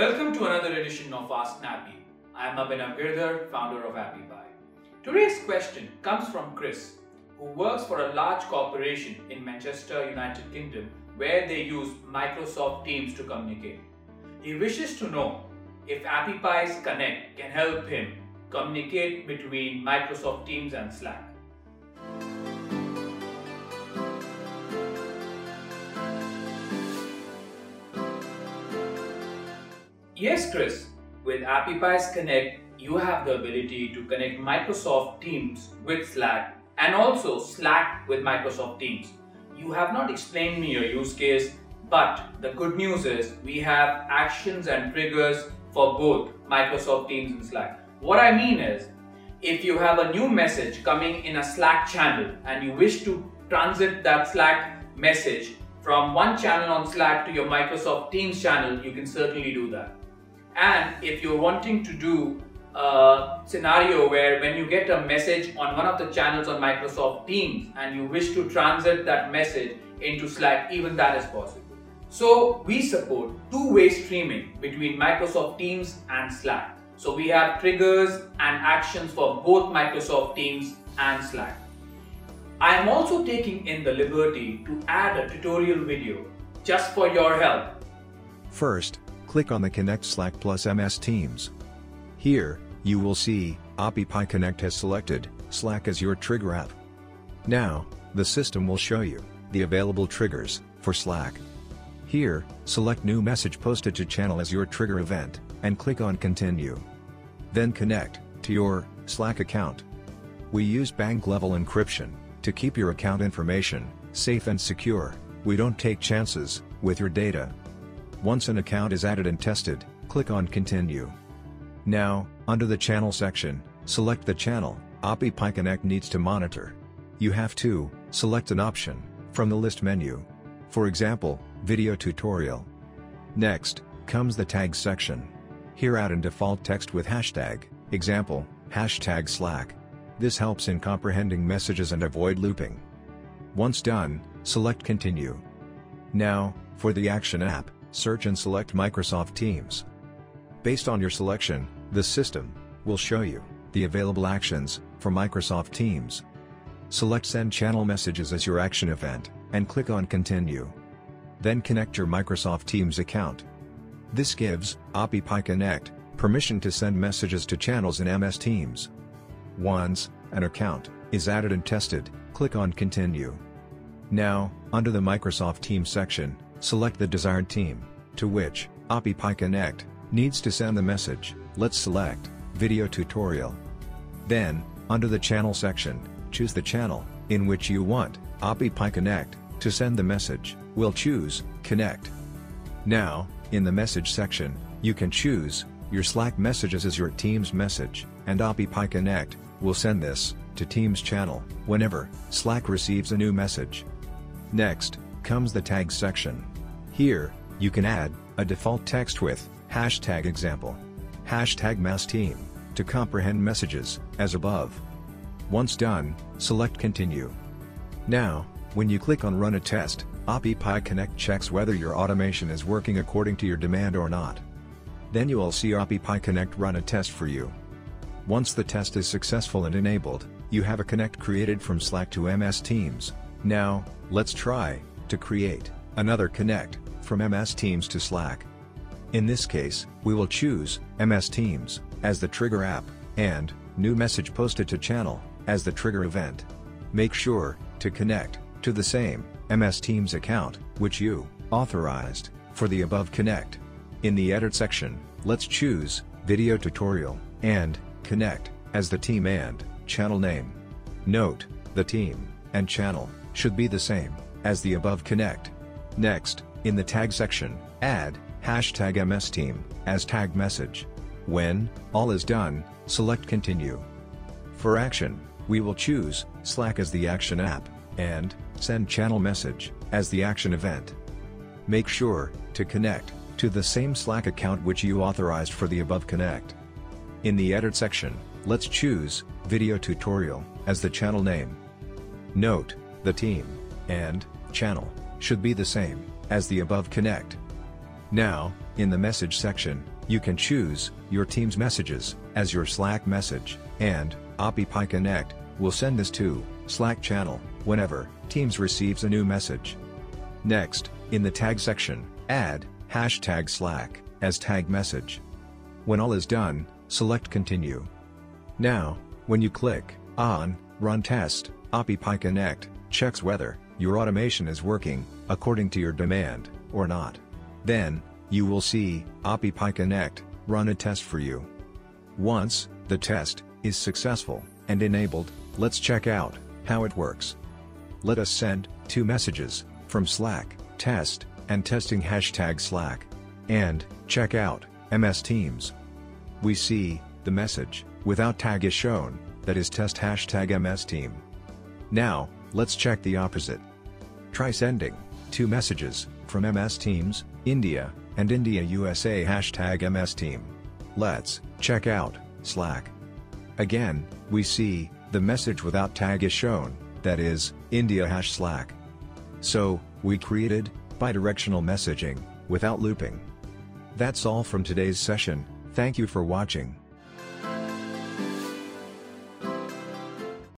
Welcome to another edition of Ask Appy. I am Abhinav Girdhar, founder of AppyPie. Today's question comes from Chris, who works for a large corporation in Manchester, United Kingdom, where they use Microsoft Teams to communicate. He wishes to know if AppyPie's Connect can help him communicate between Microsoft Teams and Slack. Yes, Chris. With AppyPie's Connect, you have the ability to connect Microsoft Teams with Slack and also Slack with Microsoft Teams. You have not explained me your use case, but the good news is we have actions and triggers for both Microsoft Teams and Slack. What I mean is, if you have a new message coming in a Slack channel and you wish to transit that Slack message from one channel on Slack to your Microsoft Teams channel, you can certainly do that. And if you're wanting to do a scenario where when you get a message on one of the channels on Microsoft Teams and you wish to transit that message into Slack, even that is possible. So we support two-way streaming between Microsoft Teams and Slack. So we have triggers and actions for both Microsoft Teams and Slack. I am also taking in the liberty to add a tutorial video just for your help. First, click on the Connect Slack plus MS Teams. Here, you will see, AppyPie Connect has selected, Slack as your trigger app. Now, the system will show you, the available triggers, for Slack. Here, select New Message Posted to Channel as your trigger event, and click on Continue. Then connect, to your, Slack account. We use bank-level encryption, to keep your account information, safe and secure, we don't take chances, with your data. Once an account is added and tested, click on Continue. Now, under the Channel section, select the channel, AppyPie Connect needs to monitor. You have to, select an option, from the list menu. For example, Video Tutorial. Next, comes the Tags section. Here add in default text with hashtag, example, hashtag Slack. This helps in comprehending messages and avoid looping. Once done, select Continue. Now, for the Action app, search and select Microsoft Teams. Based on your selection, the system will show you the available actions for Microsoft Teams. Select Send Channel Messages as your action event, and click on Continue. Then connect your Microsoft Teams account. This gives AppyPie Connect permission to send messages to channels in MS Teams. Once an account is added and tested, click on Continue. Now, under the Microsoft Teams section, select the desired team, to which AppyPie Connect needs to send the message. Let's select Video Tutorial. Then, under the Channel section, choose the channel in which you want AppyPie Connect to send the message. We'll choose Connect. Now, in the Message section, you can choose your Slack messages as your Teams message, and AppyPie Connect will send this to Teams channel whenever Slack receives a new message. Next, comes the Tags section. Here, you can add a default text with hashtag example, hashtag mass team, to comprehend messages, as above. Once done, select Continue. Now, when you click on Run a Test, AppyPie Connect checks whether your automation is working according to your demand or not. Then you will see AppyPie Connect run a test for you. Once the test is successful and enabled, you have a connect created from Slack to MS Teams. Now, let's try to create another connect from MS Teams to Slack. In this case, we will choose MS Teams as the trigger app and new message posted to channel as the trigger event. Make sure to connect to the same MS Teams account which you authorized for the above connect. In the edit section, let's choose video tutorial and connect as the team and channel name. Note, the team and channel should be the same as the above connect. Next, in the tag section, add hashtag MSTeam as tag message. When all is done, select continue. For action, we will choose Slack as the action app and send channel message as the action event. Make sure to connect to the same Slack account which you authorized for the above connect. In the edit section, let's choose video tutorial as the channel name. Note, the team and channel should be the same as the above connect. Now, In the message section, you can choose your team's messages as your Slack message, and AppyPie Connect will send this to Slack channel whenever Teams receives a new message. Next, in the tag section, add hashtag Slack as tag message. When all is done, select Continue. Now, when you click on Run Test, AppyPie Connect checks whether your automation is working according to your demand or not. Then, you will see AppyPie Connect run a test for you. Once the test is successful and enabled, let's check out how it works. Let us send two messages from Slack, test, and testing hashtag Slack. And, check out, MS Teams. We see, the message, without tag is shown, that is test hashtag MS Team. Now, let's check the opposite. Try sending, two messages, from MS Teams, India, and India USA hashtag MS Team. Let's, check out, Slack. Again, we see, the message without tag is shown, that is, India hash Slack. So, we created, bidirectional messaging, without looping. That's all from today's session, thank you for watching.